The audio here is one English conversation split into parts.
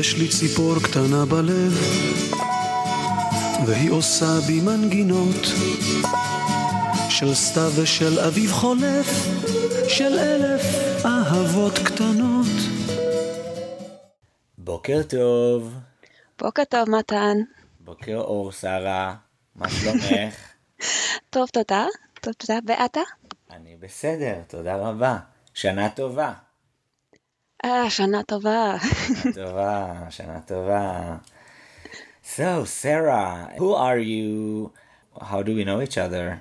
יש לי ציפור קטנה בלב, והיא עושה בי מנגינות של סתיו ושל אביב חולף, של אלף אהבות קטנות. בוקר טוב. בוקר טוב, מתן. בוקר אור, שרה. מה שלומך? טוב, תודה. טוב, תודה. ואתה? אני בסדר, תודה רבה. שנה טובה. אה, שנה טובה. שנה טובה, שנה טובה. So, Sarah, who are you? How do we know each other?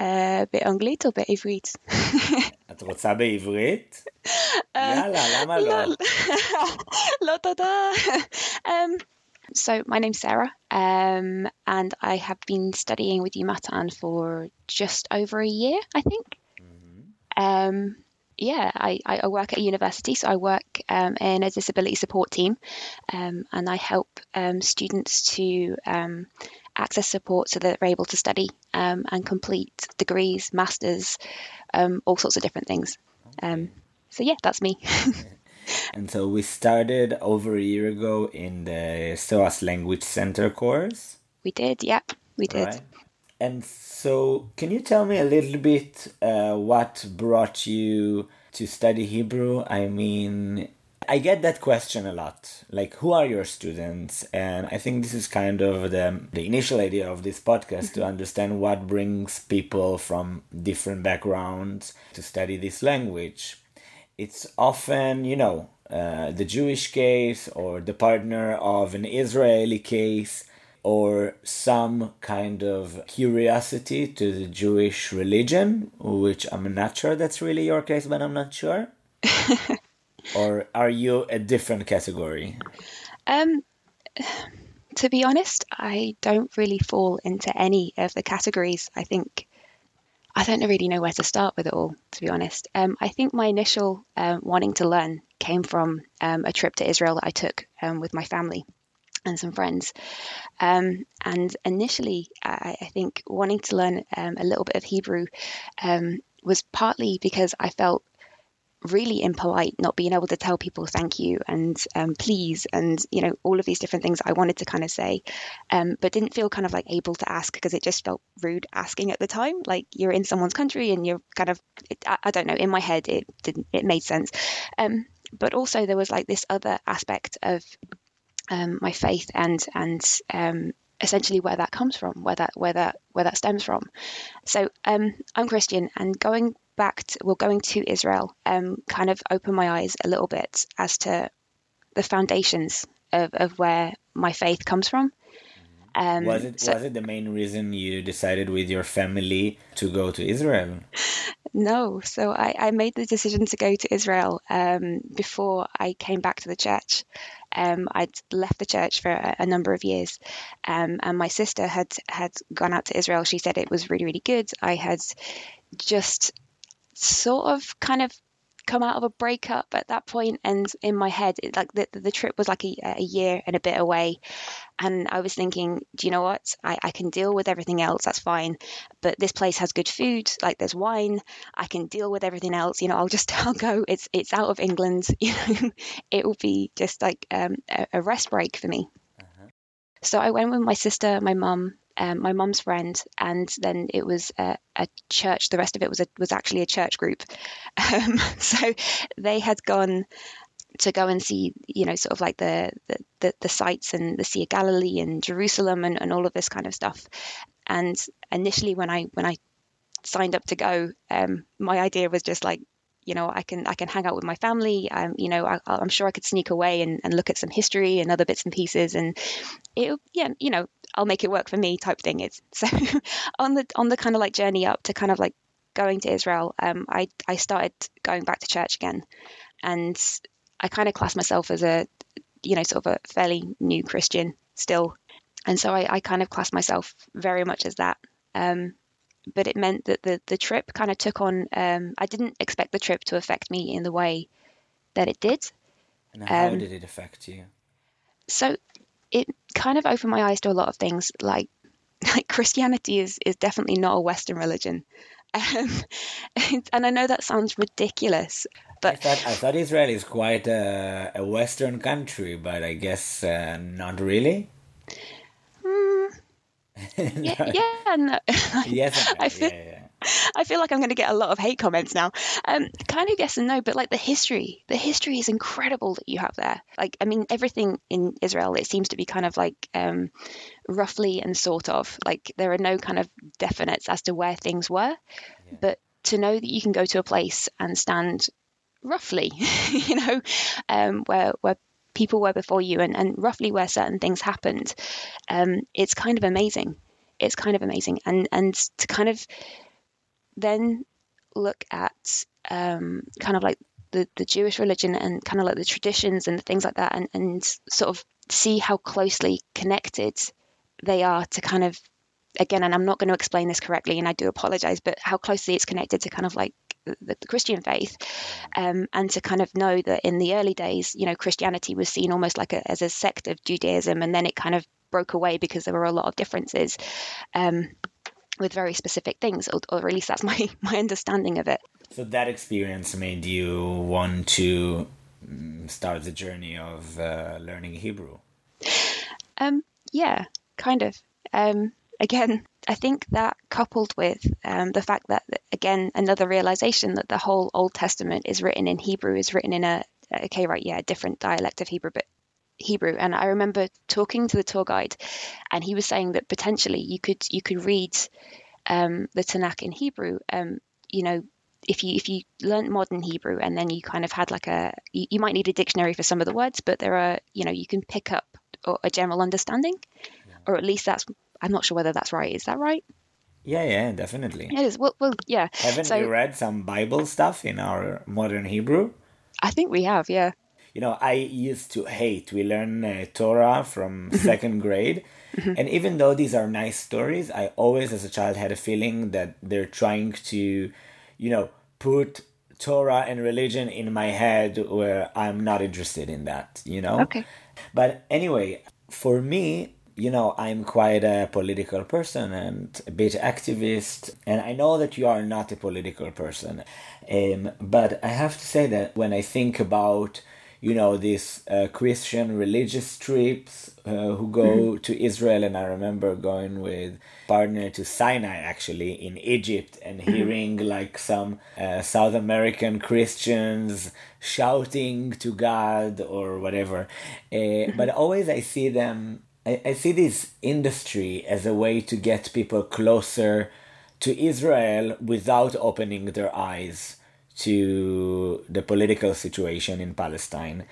אה, באנגלית או בעברית? את רוצה בעברית? יאללה, למה לא? לא, תודה. Um, so, my name's Sarah, um, and I have been studying with you, Matan, for just over a year, I think. Um, yeah, I, I work at a university, so I work um, in a disability support team, um, and I help um, students to um, access support so that they're able to study um, and complete degrees, masters, um, all sorts of different things. Um, so yeah, that's me. And so we started over a year ago in the SOAS Language Center course. we did, yeah, we did. Right. And so, can you tell me a little bit uh, what brought you to study Hebrew? I mean, I get that question a lot. Like, who are your students? And I think this is kind of the, the initial idea of this podcast to understand what brings people from different backgrounds to study this language. It's often, you know, uh, the Jewish case or the partner of an Israeli case or some kind of curiosity to the Jewish religion, which I'm not sure that's really your case, but I'm not sure. or are you a different category? Um, to be honest, I don't really fall into any of the categories. I think I don't really know where to start with it all. To be honest, um, I think my initial um, wanting to learn came from um, a trip to Israel that I took um, with my family and some friends. Um, and initially, I, I think wanting to learn um, a little bit of Hebrew um, was partly because I felt really impolite not being able to tell people thank you and um, please and you know all of these different things I wanted to kind of say um, but didn't feel kind of like able to ask because it just felt rude asking at the time like you're in someone's country and you're kind of it, I, I don't know in my head it didn't it made sense um, but also there was like this other aspect of um, my faith and and um, essentially where that comes from, where that where that where that stems from. So um, I'm Christian, and going back, to, well, going to Israel, um, kind of opened my eyes a little bit as to the foundations of, of where my faith comes from. Um, Was it so- was it the main reason you decided with your family to go to Israel? No, so I, I made the decision to go to Israel um, before I came back to the church. Um, I'd left the church for a, a number of years, um, and my sister had had gone out to Israel. She said it was really really good. I had just sort of kind of come out of a breakup at that point and in my head it, like the, the trip was like a, a year and a bit away. And i was thinking do you know what? I, I can deal with everything else that's fine. But this place has good food like there's wine. I can deal with everything else. You know i'll just i'll go. It's it's out of england. You know it will be just like um, a, a rest break for me. So i went with my sister my mum um, my mum's friend, and then it was a, a church. The rest of it was a, was actually a church group. Um, so they had gone to go and see, you know, sort of like the the, the, the sites and the Sea of Galilee and Jerusalem and, and all of this kind of stuff. And initially, when I when I signed up to go, um, my idea was just like, you know, I can I can hang out with my family. Um, you know, I, I'm sure I could sneak away and, and look at some history and other bits and pieces, and it, yeah, you know, I'll make it work for me type thing. It's so on the on the kind of like journey up to kind of like going to Israel. Um, I I started going back to church again, and I kind of class myself as a, you know, sort of a fairly new Christian still, and so I, I kind of class myself very much as that. Um, but it meant that the the trip kind of took on. Um, I didn't expect the trip to affect me in the way that it did. And how Um, did it affect you? So it kind of opened my eyes to a lot of things. Like, like Christianity is is definitely not a Western religion. Um, and I know that sounds ridiculous, But I thought, I thought Israel is quite a, a Western country, but I guess uh, not really. Yeah, yeah, no. yes, I feel, yeah, yeah. I feel like I'm going to get a lot of hate comments now. Um, kind of yes and no, but like the history, the history is incredible that you have there. Like, I mean, everything in Israel, it seems to be kind of like um, roughly and sort of. Like, there are no kind of definites as to where things were, yeah. but to know that you can go to a place and stand roughly, you know, um, where where people were before you and, and roughly where certain things happened, um, it's kind of amazing. It's kind of amazing, and and to kind of then look at um, kind of like the, the Jewish religion and kind of like the traditions and things like that, and, and sort of see how closely connected they are to kind of again, and I'm not going to explain this correctly, and I do apologize, but how closely it's connected to kind of like the, the Christian faith, um, and to kind of know that in the early days, you know, Christianity was seen almost like a, as a sect of Judaism, and then it kind of broke away because there were a lot of differences. Um, with very specific things, or, or at least that's my my understanding of it. So that experience made you want to mm, start the journey of uh, learning Hebrew. Um, yeah, kind of. Um, again, I think that coupled with um, the fact that, again, another realization that the whole Old Testament is written in Hebrew, is written in a, okay, right, yeah, a different dialect of Hebrew, but Hebrew. And I remember talking to the tour guide, and he was saying that potentially you could you could read um, the Tanakh in Hebrew. Um, you know, if you if you learn modern Hebrew and then you kind of had like a you, you, might need a dictionary for some of the words, but there are you know you can pick up a general understanding, yeah. or at least that's I'm not sure whether that's right. Is that right? Yeah, yeah, definitely. It is. Well, well yeah. Haven't so, you read some Bible stuff in our modern Hebrew? I think we have, yeah you know, I used to hate. We learn uh, Torah from mm-hmm. second grade. Mm-hmm. And even though these are nice stories, I always, as a child, had a feeling that they're trying to, you know, put Torah and religion in my head where I'm not interested in that, you know? Okay. But anyway, for me, you know, I'm quite a political person and a bit activist, and I know that you are not a political person. Um, but I have to say that when I think about you know these uh, Christian religious trips uh, who go mm-hmm. to Israel, and I remember going with partner to Sinai actually in Egypt and mm-hmm. hearing like some uh, South American Christians shouting to God or whatever. Uh, mm-hmm. but always I see them. I, I see this industry as a way to get people closer to Israel without opening their eyes to the political situation in Palestine.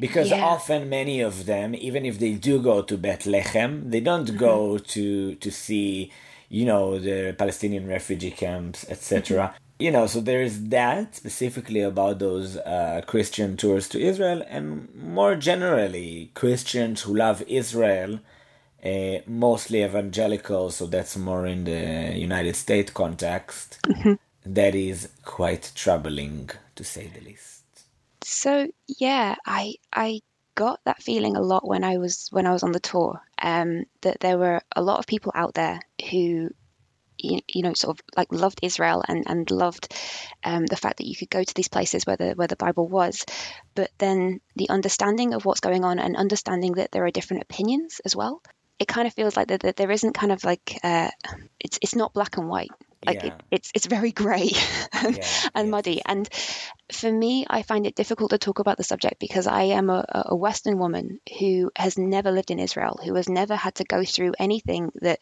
Because yeah. often many of them, even if they do go to Bethlehem, they don't mm-hmm. go to to see, you know, the Palestinian refugee camps, etc. Mm-hmm. You know, so there's that specifically about those uh, Christian tours to Israel, and more generally, Christians who love Israel, uh, mostly evangelical, so that's more in the United States context. Mm-hmm that is quite troubling to say the least. So yeah, I I got that feeling a lot when I was when I was on the tour. Um, that there were a lot of people out there who you, you know sort of like loved Israel and and loved um, the fact that you could go to these places where the where the Bible was, but then the understanding of what's going on and understanding that there are different opinions as well. It kind of feels like that, that there isn't kind of like uh, it's it's not black and white like yeah. it, it's it's very grey and, yeah, and muddy. And for me, I find it difficult to talk about the subject because I am a, a Western woman who has never lived in Israel, who has never had to go through anything that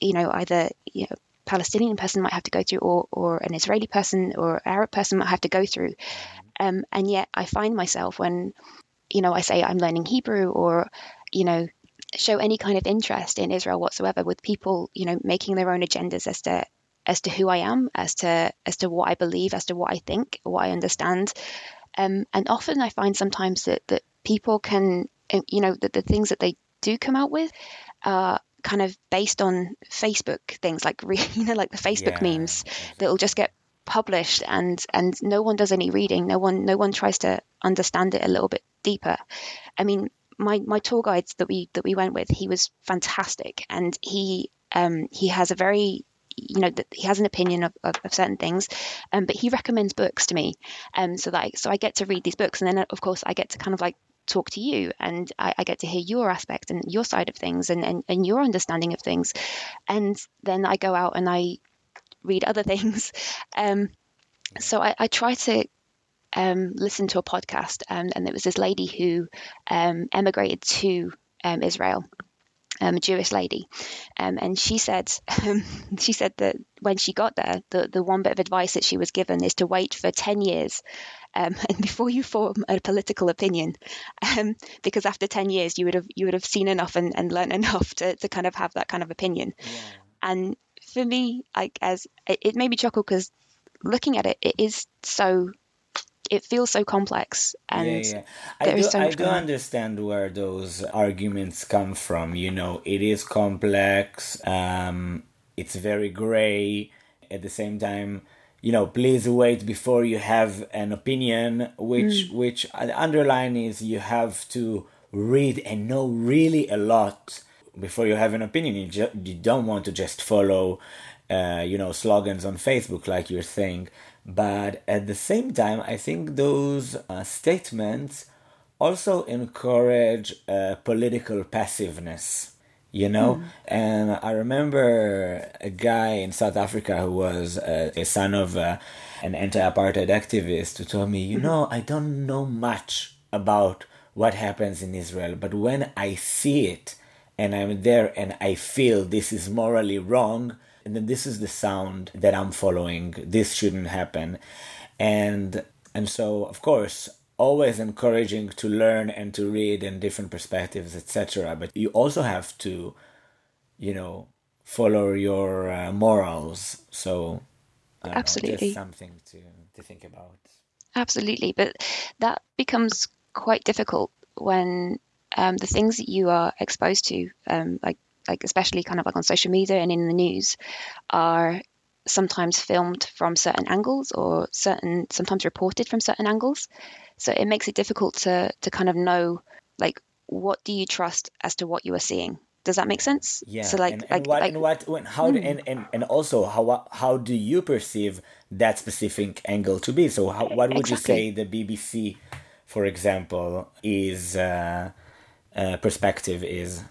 you know either you know Palestinian person might have to go through, or or an Israeli person or Arab person might have to go through. Mm-hmm. Um, and yet, I find myself when you know I say I'm learning Hebrew or you know show any kind of interest in Israel whatsoever with people, you know, making their own agendas as to as to who I am, as to as to what I believe, as to what I think, what I understand. Um, and often I find sometimes that that people can, uh, you know, that the things that they do come out with are kind of based on Facebook things, like you know, like the Facebook yeah. memes that will just get published, and and no one does any reading. No one no one tries to understand it a little bit deeper. I mean, my my tour guides that we that we went with, he was fantastic, and he um, he has a very you know that he has an opinion of, of, of certain things, um, but he recommends books to me, um, so that I, so I get to read these books, and then of course I get to kind of like talk to you and I, I, get to hear your aspect and your side of things and, and, and your understanding of things. And then I go out and I read other things. Um, so I, I, try to um, listen to a podcast, um, and there was this lady who um, emigrated to um, Israel. Um, a Jewish lady, um, and she said she said that when she got there, the the one bit of advice that she was given is to wait for ten years, and before you form a political opinion, because after ten years you would have you would have seen enough and, and learned enough to, to kind of have that kind of opinion, yeah. and for me, like as it, it made me chuckle because looking at it, it is so it feels so complex and yeah, yeah. I do, so I do understand where those arguments come from you know it is complex um, it's very gray at the same time you know please wait before you have an opinion which mm. which underline is you have to read and know really a lot before you have an opinion. You, ju- you don't want to just follow uh, you know slogans on facebook like you're saying. But at the same time, I think those uh, statements also encourage uh, political passiveness you know mm. and i remember a guy in south africa who was uh, a son of uh, an anti-apartheid activist who told me you mm-hmm. know i don't know much about what happens in israel but when i see it and i'm there and i feel this is morally wrong and then this is the sound that I'm following. This shouldn't happen, and and so of course always encouraging to learn and to read and different perspectives, etc. But you also have to, you know, follow your uh, morals. So absolutely know, something to to think about. Absolutely, but that becomes quite difficult when um, the things that you are exposed to, um, like like especially kind of like on social media and in the news, are sometimes filmed from certain angles or certain sometimes reported from certain angles. So it makes it difficult to to kind of know like what do you trust as to what you are seeing. Does that make sense? Yeah. So like, and, and like, what, like, and what, when, how, mm. and, and, and also how, how do you perceive that specific angle to be? So how, what would exactly. you say the BBC, for example, is uh, uh, perspective is?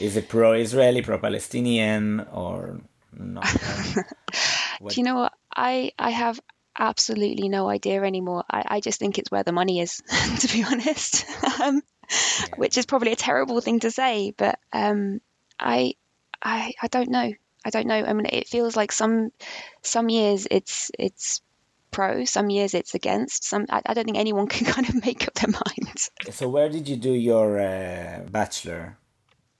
Is it pro-Israeli, pro-Palestinian, or not? Do you know what? I I have absolutely no idea anymore. I, I just think it's where the money is, to be honest. um, yeah. Which is probably a terrible thing to say, but um, I I I don't know. I don't know. I mean, it feels like some some years it's it's pro, some years it's against. Some I, I don't think anyone can kind of make up their minds. So, where did you do your uh, bachelor?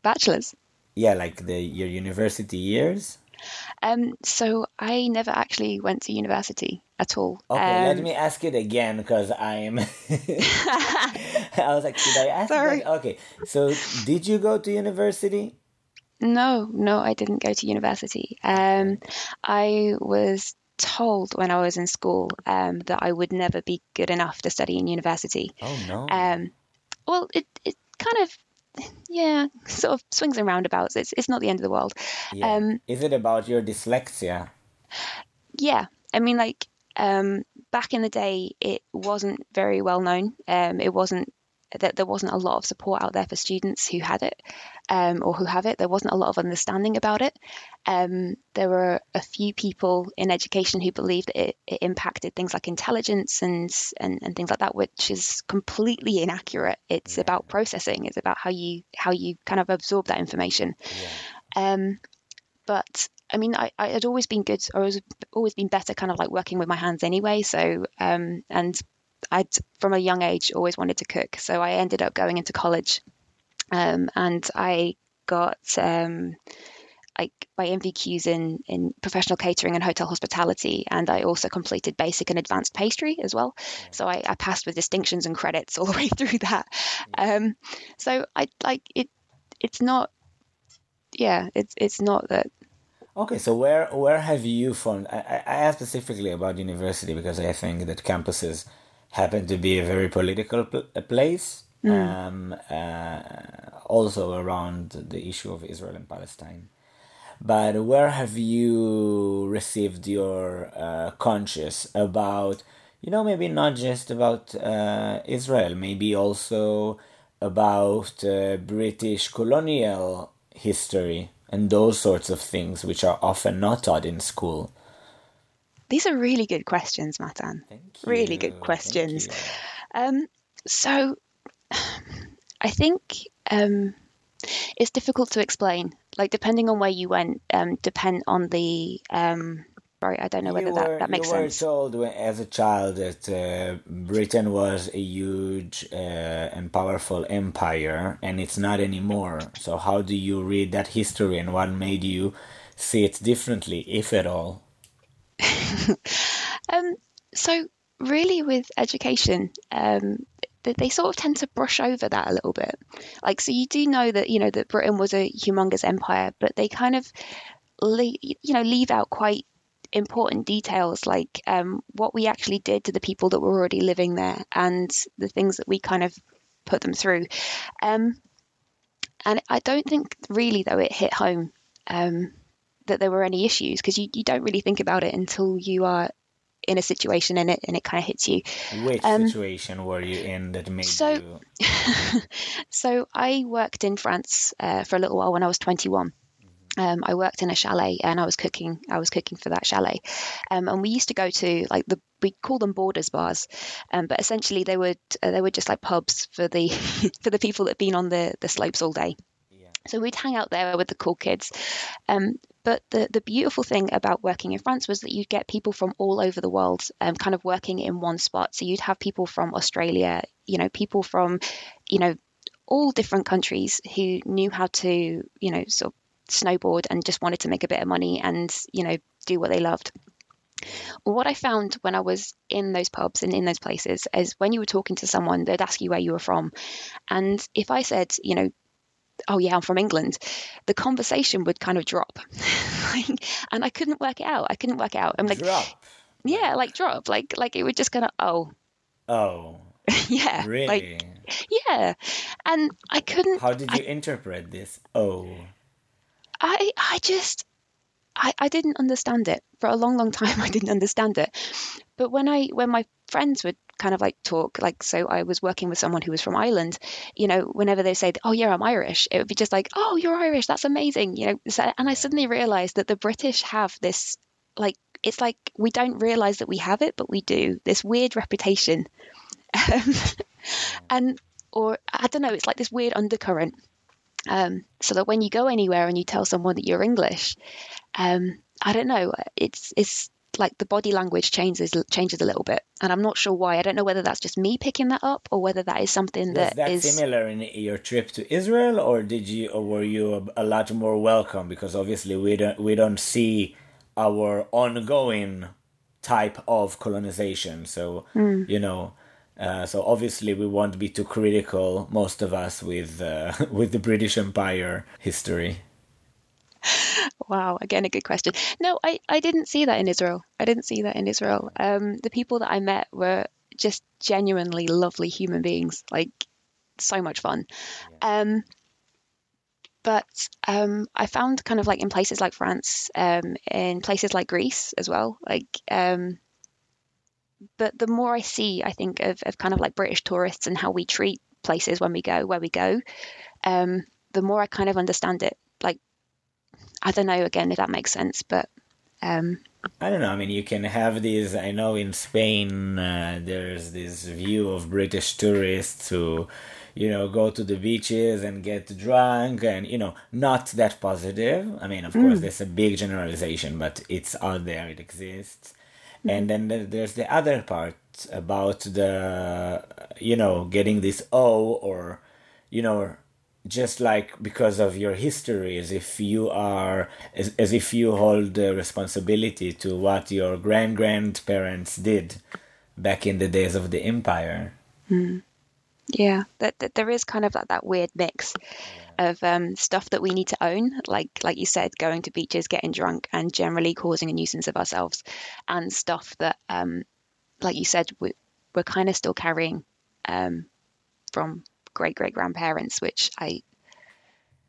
bachelor's. Yeah, like the your university years. Um, so I never actually went to university at all. Okay, um, let me ask it again because I'm. I was like, should I ask? Sorry. That? Okay, so did you go to university? No, no, I didn't go to university. Um, I was told when I was in school um, that I would never be good enough to study in university. Oh no. Um, well, it it kind of yeah, sort of swings and roundabouts. It's it's not the end of the world. Yeah. Um, Is it about your dyslexia? Yeah, I mean, like um, back in the day, it wasn't very well known. Um, it wasn't that there wasn't a lot of support out there for students who had it um, or who have it. There wasn't a lot of understanding about it. Um, there were a few people in education who believed that it, it impacted things like intelligence and, and, and things like that, which is completely inaccurate. It's yeah. about processing. It's about how you how you kind of absorb that information. Yeah. Um, but I mean, I, I had always been good. I was always been better, kind of like working with my hands anyway. So, um, and I'd from a young age always wanted to cook, so I ended up going into college, um, and I got um, like my NVQs in in professional catering and hotel hospitality, and I also completed basic and advanced pastry as well. So I, I passed with distinctions and credits all the way through that. Um, so I like it. It's not. Yeah, it's it's not that Okay, so where where have you found? I, I asked specifically about university because I think that campuses happen to be a very political pl- place, mm. um, uh, also around the issue of Israel and Palestine. but where have you received your uh, conscious about, you know, maybe not just about uh, Israel, maybe also about uh, British colonial history and those sorts of things, which are often not taught in school? These are really good questions, Matan. Really good questions. Um, so, I think um, it's difficult to explain. Like depending on where you went, um, depend on the. Um, sorry, I don't know whether you that, that makes you were sense. told when- as a child that uh, Britain was a huge uh, and powerful empire, and it's not anymore. So how do you read that history, and what made you see it differently, if at all? Um, so really, with education, um, they sort of tend to brush over that a little bit. Like, so you do know that you know that Britain was a humongous empire, but they kind of, le- you know, leave out quite important details like um, what we actually did to the people that were already living there and the things that we kind of put them through. Um, and I don't think really though it hit home um, that there were any issues because you, you don't really think about it until you are in a situation and it and it kind of hits you. Which Um, situation were you in that made so- you? so I worked in France uh, for a little while when I was 21. Um, I worked in a chalet and I was cooking. I was cooking for that chalet, um, and we used to go to like the we call them borders bars, um, but essentially they would uh, they were just like pubs for the for the people that had been on the the slopes all day. Yeah. So we'd hang out there with the cool kids. Um, but the, the beautiful thing about working in France was that you'd get people from all over the world um, kind of working in one spot. So you'd have people from Australia, you know, people from, you know, all different countries who knew how to, you know, sort of snowboard and just wanted to make a bit of money and, you know, do what they loved. What I found when I was in those pubs and in those places is when you were talking to someone, they'd ask you where you were from. And if I said, you know, oh yeah, I'm from England, the conversation would kind of drop. and I couldn't work it out. I couldn't work it out. I'm like, Drop. yeah, like drop. Like like it would just kind of, oh, Oh, yeah. really? Like yeah. And I couldn't How did you interpret this? Oh, I I just I, I didn't understand it. For a long long time I didn't understand it. But when I when my friends would kind of like talk like so I was working with someone who was from Ireland you know whenever they say oh yeah I'm Irish it would be just like oh you're Irish that's amazing you know? So, and I suddenly realized that the British have this like it's like we don't realize that we have it but we do this weird reputation. Um, and or I don't know it's like this weird undercurrent um, so that when you go anywhere and you tell someone that you're English, um, I don't know, it's it's like the body language changes changes a little bit, and I'm not sure why. I don't know whether that's just me picking that up or whether that is something was that that is. similar in your trip to Israel, or did you, or were you a, a lot more welcome? Because obviously we don't we don't see our ongoing type of colonization. So Hmm. you know. Uh, so obviously we won't be too critical, most of us, with uh, with the British Empire history. Wow, again a good question. No, I I didn't see that in Israel. I didn't see that in Israel. Um, the people that I met were just genuinely lovely human beings, like so much fun. Um, but um, I found kind of like in places like France, um, in places like Greece as well, like um, but the more I see, I think of, of kind of like British tourists and how we treat places when we go where we go, um, the more I kind of understand it. Like, I don't know again if that makes sense, but um, I don't know. I mean, you can have these. I know in Spain uh, there's this view of British tourists who, you know, go to the beaches and get drunk, and you know, not that positive. I mean, of course, there's a big generalization, but it's out there. It exists. And then there's the other part about the, you know, getting this O or, you know, just like because of your history, as if you are, as, as if you hold the responsibility to what your grand grandparents did back in the days of the empire. Hmm. yeah, that, that there is kind of that, that weird mix of um, stuff that we need to own, like like you said, going to beaches, getting drunk, and generally causing a nuisance of ourselves, and stuff that, um, like you said, we, we're kind of still carrying um, from great great grandparents, which I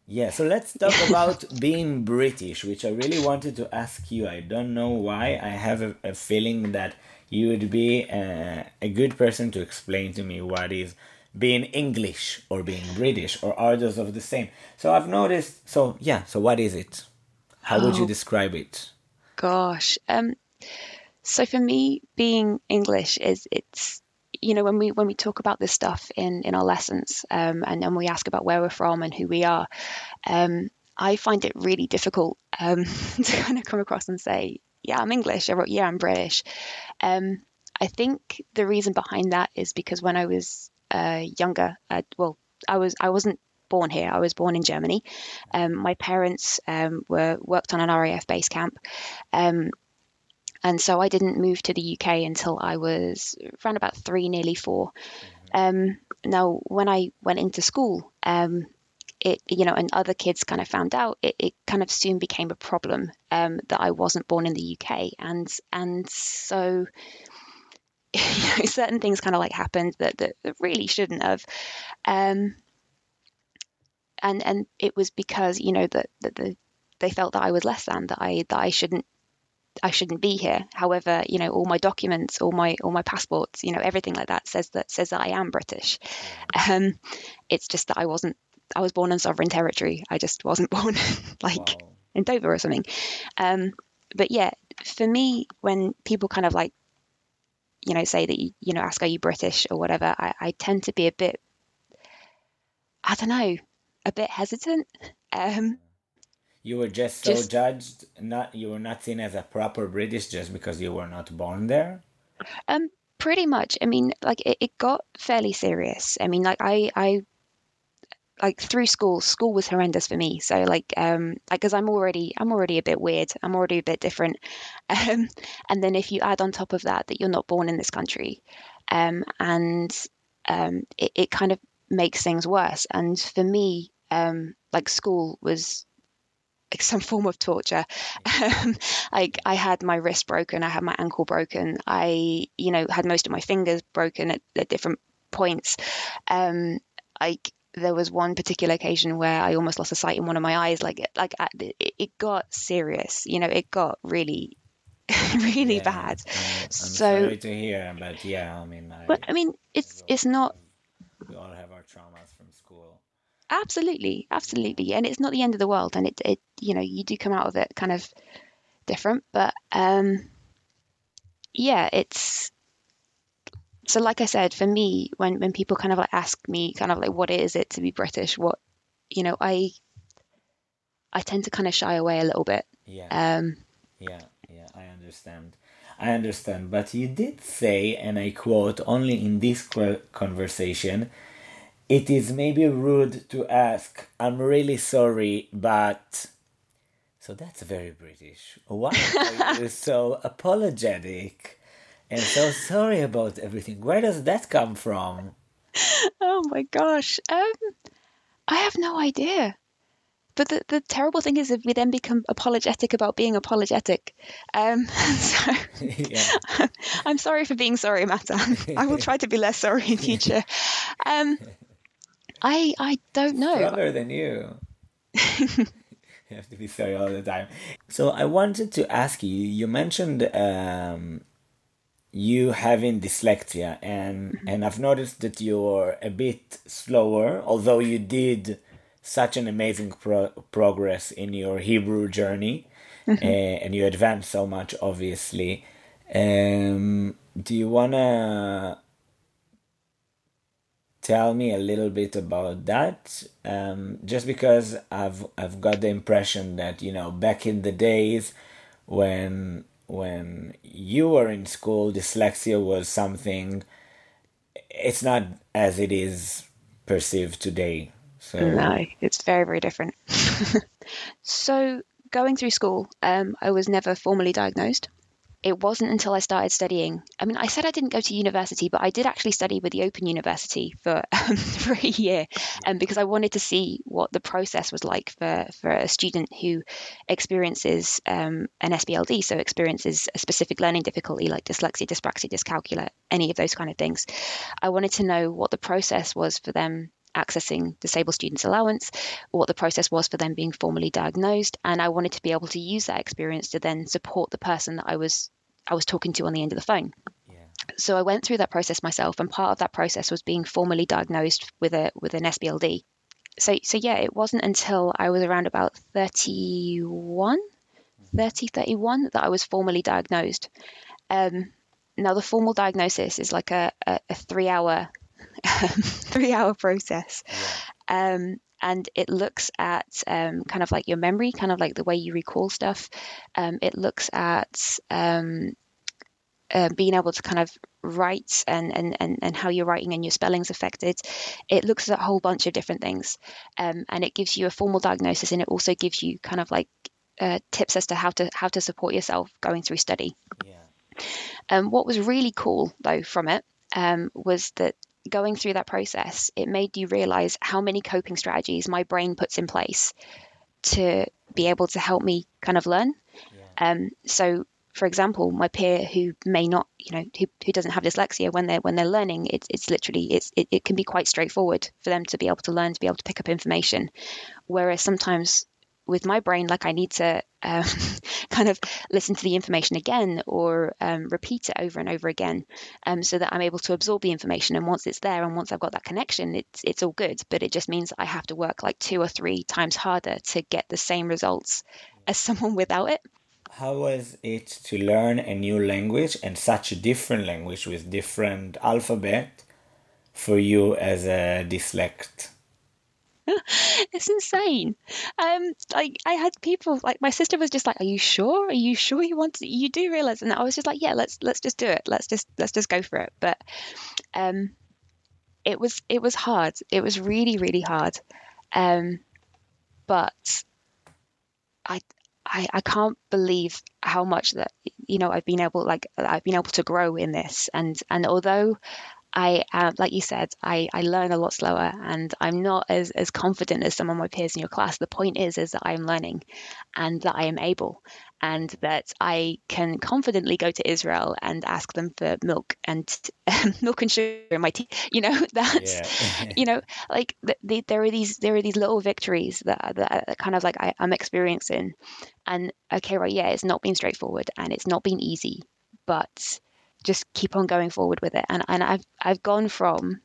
Yeah, so let's talk about being British, which I really wanted to ask you. I don't know why. I have a, a feeling that you would be a, a, good person to explain to me what is being English or being British or are those of the same. So I've noticed. So yeah, so what is it? How would you oh. describe it? Gosh, um, so for me, being English is it's you know when we when we talk about this stuff in in our lessons um, and then we ask about where we're from and who we are um, i find it really difficult um, to kind of come across and say yeah i'm english or yeah i'm british um, i think the reason behind that is because when i was uh, younger uh, well i was i wasn't born here i was born in germany. Um, my parents um, were worked on an raf base camp. And so I didn't move to the UK until I was around about three, nearly 4 mm-hmm. um, now, when I went into school, um, it you know, and other kids kind of found out, it, it kind of soon became a problem um, that I wasn't born in the UK, and and so you know, certain things kind of like happened that that, that really shouldn't have. Um, and and it was because you know that, that the they felt that I was less than that I that I shouldn't I shouldn't be here. However, you know, all my documents, all my all my passports, you know, everything like that says that says that I am British. Um, it's just that I wasn't. I was born in sovereign territory. I just wasn't born like wow. in Dover or something. Um, but yeah, for me, when people kind of like, you know, say that you, you know, ask are you British or whatever, I, I tend to be a bit. I don't know, a bit hesitant. Um, you were just so just, judged not you were not seen as a proper british just because you were not born there um pretty much i mean like it, it got fairly serious i mean like i i like through school school was horrendous for me so like um like because i'm already i'm already a bit weird i'm already a bit different um and then if you add on top of that that you're not born in this country um and um it, it kind of makes things worse and for me um like school was like some form of torture. Um, like I had my wrist broken, I had my ankle broken, I you know had most of my fingers broken at, at different points. Um, like there was one particular occasion where I almost lost a sight in one of my eyes. Like like it, it got serious. You know, it got really really yeah, bad. I'm, I'm so sorry to hear, but yeah, I mean, I, but I mean, it's it's not. We all have our traumas from school. Absolutely, absolutely, and it's not the end of the world, and it, it you know you do come out of it kind of different, but um, yeah, it's so like I said, for me, when when people kind of like ask me, kind of like, what is it to be British? What you know, I I tend to kind of shy away a little bit. Yeah. Um, yeah, yeah, I understand. I understand, but you did say, and I quote, only in this conversation, it is maybe rude to ask, I'm really sorry, but. So that's very British. Why are you so apologetic and so sorry about everything? Where does that come from? Oh my gosh. Um, I have no idea. But the, the terrible thing is if we then become apologetic about being apologetic. Um, so yeah. I'm sorry for being sorry, Matan. I will try to be less sorry in future. Um, I I don't know. Stronger than you. you have to be sorry all the time. So I wanted to ask you. You mentioned um, you having dyslexia, and mm-hmm. and I've noticed that you're a bit slower, although you did such an amazing pro- progress in your Hebrew journey, mm-hmm. uh, and you advanced so much, obviously. Um, do you wanna tell me a little bit about that um, just because I've I've got the impression that you know back in the days when when you were in school dyslexia was something it's not as it is perceived today so. No it's very very different. So going through school um, I was never formally diagnosed it wasn't until I started studying. I mean, I said I didn't go to university, but I did actually study with the Open University for um, for a year, um, because I wanted to see what the process was like for for a student who experiences um, an SpLD, so experiences a specific learning difficulty like dyslexia, dyspraxia, dyscalculia, any of those kind of things. I wanted to know what the process was for them accessing disabled students allowance, what the process was for them being formally diagnosed, and I wanted to be able to use that experience to then support the person that I was I was talking to on the end of the phone. So I went through that process myself, and part of that process was being formally diagnosed with a with an SpLD. So so yeah, it wasn't until I was around about 31, 30, 31 that I was formally diagnosed. Um, now the formal diagnosis is like a, a, a three hour three hour process. Um, and it looks at um, kind of like your memory, kind of like the way you recall stuff. Um, it looks at um, uh, being able to kind of write and, and, and, and how your writing and your spelling's affected. It looks at a whole bunch of different things. Um, and it gives you a formal diagnosis and it also gives you kind of like uh, tips as to how to how to support yourself going through study. Yeah. Um, what was really cool though from it um, was that going through that process, it made you realize how many coping strategies my brain puts in place to be able to help me kind of learn. Yeah. Um, so, for example, my peer who may not, you know, who, who doesn't have dyslexia when they're when they're learning, it's it's literally it's it, it can be quite straightforward for them to be able to learn, to be able to pick up information. Whereas sometimes with my brain, like I need to um, kind of listen to the information again or um, repeat it over and over again, um, so that I'm able to absorb the information. And once it's there, and once I've got that connection, it's it's all good. But it just means I have to work like two or three times harder to get the same results as someone without it. How was it to learn a new language and such a different language with different alphabet for you as a dyslexic? it's insane. Um, like I had people like my sister was just like, "Are you sure? Are you sure you want to? You do realize?" And I was just like, "Yeah, let's let's just do it. Let's just let's just go for it." But um, it was it was hard. It was really really hard. Um, but I I I can't believe how much that you know I've been able like I've been able to grow in this and and although I, uh, like you said, I, I learn a lot slower and I'm not as, as confident as some of my peers in your class. The point is, is that I am learning and that I am able and that I can confidently go to Israel and ask them for milk and milk and sugar in my tea. You know, that's, Yeah. you know, like the, the, there are these, there are these little victories that, that kind of like I, I'm experiencing and okay, right. Yeah. It's not been straightforward and it's not been easy, but just keep on going forward with it. And and I've I've gone from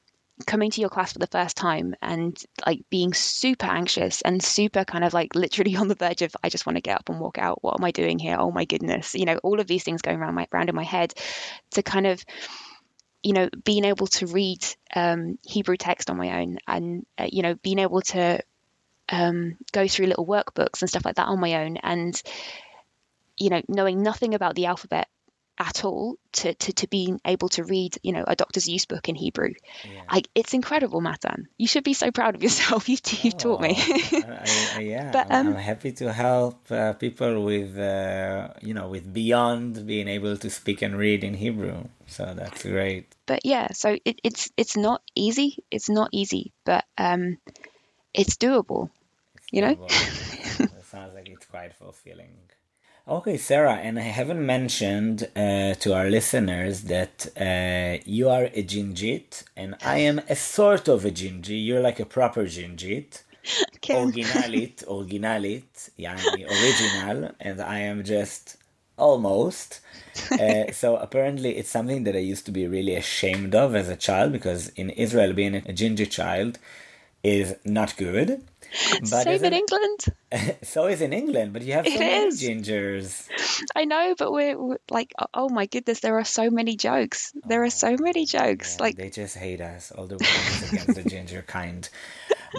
coming to your class for the first time and like being super anxious and super kind of like literally on the verge of I just want to get up and walk out. What am I doing here? Oh my goodness. You know, all of these things going around my around in my head to kind of you know being able to read um, Hebrew text on my own and uh, you know being able to um, go through little workbooks and stuff like that on my own and you know knowing nothing about the alphabet at all to, to, to being able to read, you know, a Dr. Seuss book in Hebrew. Yeah. Like it's incredible, Matan. You should be so proud of yourself. You've, you've taught me. Oh, I, I, yeah, But, I'm, um, I'm happy to help uh, people with, uh, you know, with beyond being able to speak and read in Hebrew. So that's great. but yeah, so it, it's it's not easy. It's not easy, but um, it's doable. You know? It sounds like it's quite fulfilling. Okay, Sarah, and I haven't mentioned uh, to our listeners that uh, you are a Gingit, and I am a sort of a Gingi. You're like a proper Gingit. Okay. Originalit, originalit, yani original, and I am just almost. Uh, so apparently, it's something that I used to be really ashamed of as a child because in Israel, being a ginger child is not good. But Same in England. so is in England, but you have so It many is. gingers. I know, but we're, we're like, oh- oh my goodness, there are so many jokes. There are so many jokes. Yeah, Like, they just hate us. All the women against the ginger kind.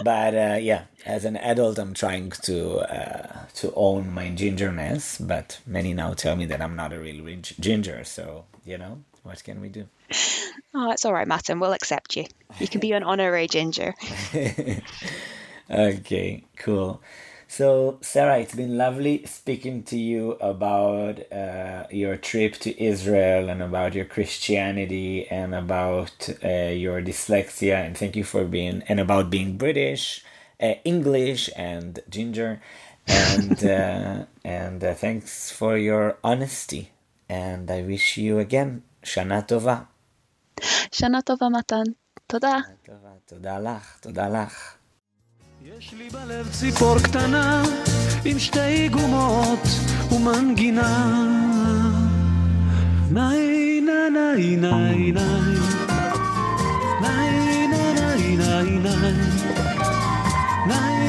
But uh, yeah, as an adult, I'm trying to uh, to own my gingerness. But many now tell me that I'm not a real ginger. So you know, what can we do? oh, it's all right, Matan. We'll accept you. You can be an honorary ginger. Okay, cool. So, Sarah, it's been lovely speaking to you about uh, your trip to Israel and about your Christianity and about uh, your dyslexia. And thank you for being, and about being British, uh, English, and ginger. And, uh, and uh, thanks for your honesty. And I wish you again, Shana Tova. Shana Tova, Matan. תודה. תודה לך, תודה לך. יש לי בלב ציפור קטנה עם שתי גומות ומנגינה. ניי ניי ניי ניי ניי ניי ניי ניי